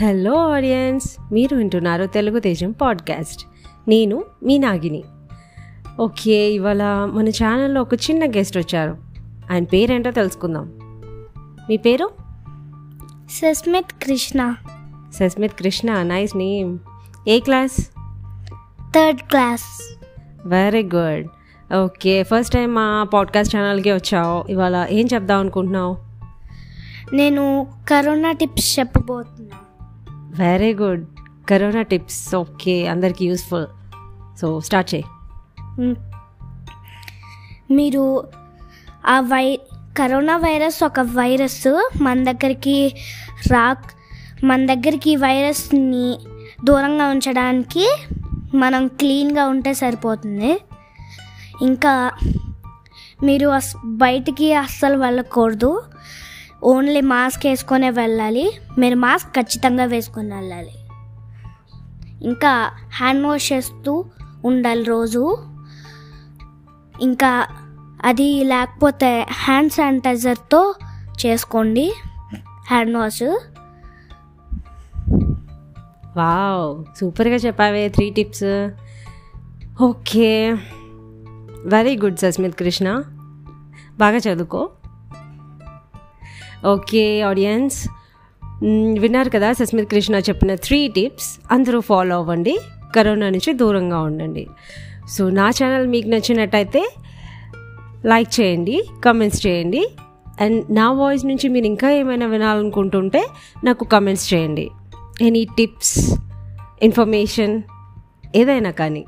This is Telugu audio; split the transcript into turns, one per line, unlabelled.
హలో ఆడియన్స్ మీరు వింటున్నారు తెలుగు తేజం పాడ్కాస్ట్. నేను మీ నాగిని. ఓకే ఇవాళ మన ఛానల్లో ఒక చిన్న గెస్ట్ వచ్చారు. ఆయన పేరేంటో తెలుసుకుందాం. మీ పేరు?
Sasmit Krishna.
Sasmit Krishna nice name. ఏ class?
Third class.
Very good. Okay first time మా పాడ్కాస్ట్ ఛానల్కి వచ్చావు. ఇవాళ ఏం చెప్దాం అనుకుంటున్నావు?
నేను corona tips చెప్పబోతున్నా.
Very good corona tips okay అందరికీ యూస్ఫుల్ సో స్టార్ట్ చేయి.
Hmm. మీరు ఆ వై కరోనా వైరస్ ఒక వైరస్ మన దగ్గరికి రాక్ మన దగ్గరికి ఈ వైరస్ని దూరంగా ఉంచడానికి మనం క్లీన్గా ఉంటే సరిపోతుంది. ఇంకా మీరు అస్ బయటికి అస్సలు వెళ్ళకూడదు. ఓన్లీ మాస్క్ వేసుకొనే వెళ్ళాలి. మీరు మాస్క్ ఖచ్చితంగా వేసుకొని వెళ్ళాలి. ఇంకా హ్యాండ్ వాష్ చేస్తూ ఉండాలి రోజు. ఇంకా అది లేకపోతే హ్యాండ్ శానిటైజర్తో చేసుకోండి. Hand wash.
వావ్ సూపర్గా చెప్పావే three tips. Okay. Very good Sasmit Krishna. బాగా చదువుకో. ఓకే ఆడియన్స్ విన్నారు కదా సస్మిత్ కృష్ణ చెప్పిన త్రీ టిప్స్ అందరూ ఫాలో అవ్వండి. కరోనా నుంచి దూరంగా ఉండండి. సో నా ఛానల్ మీకు నచ్చినట్టయితే లైక్ చేయండి కమెంట్స్ చేయండి. అండ్ నా వాయిస్ నుంచి మీరు ఇంకా ఏమైనా వినాలనుకుంటుంటే నాకు కమెంట్స్ చేయండి. ఎనీ టిప్స్ ఇన్ఫర్మేషన్ ఏదైనా కానీ.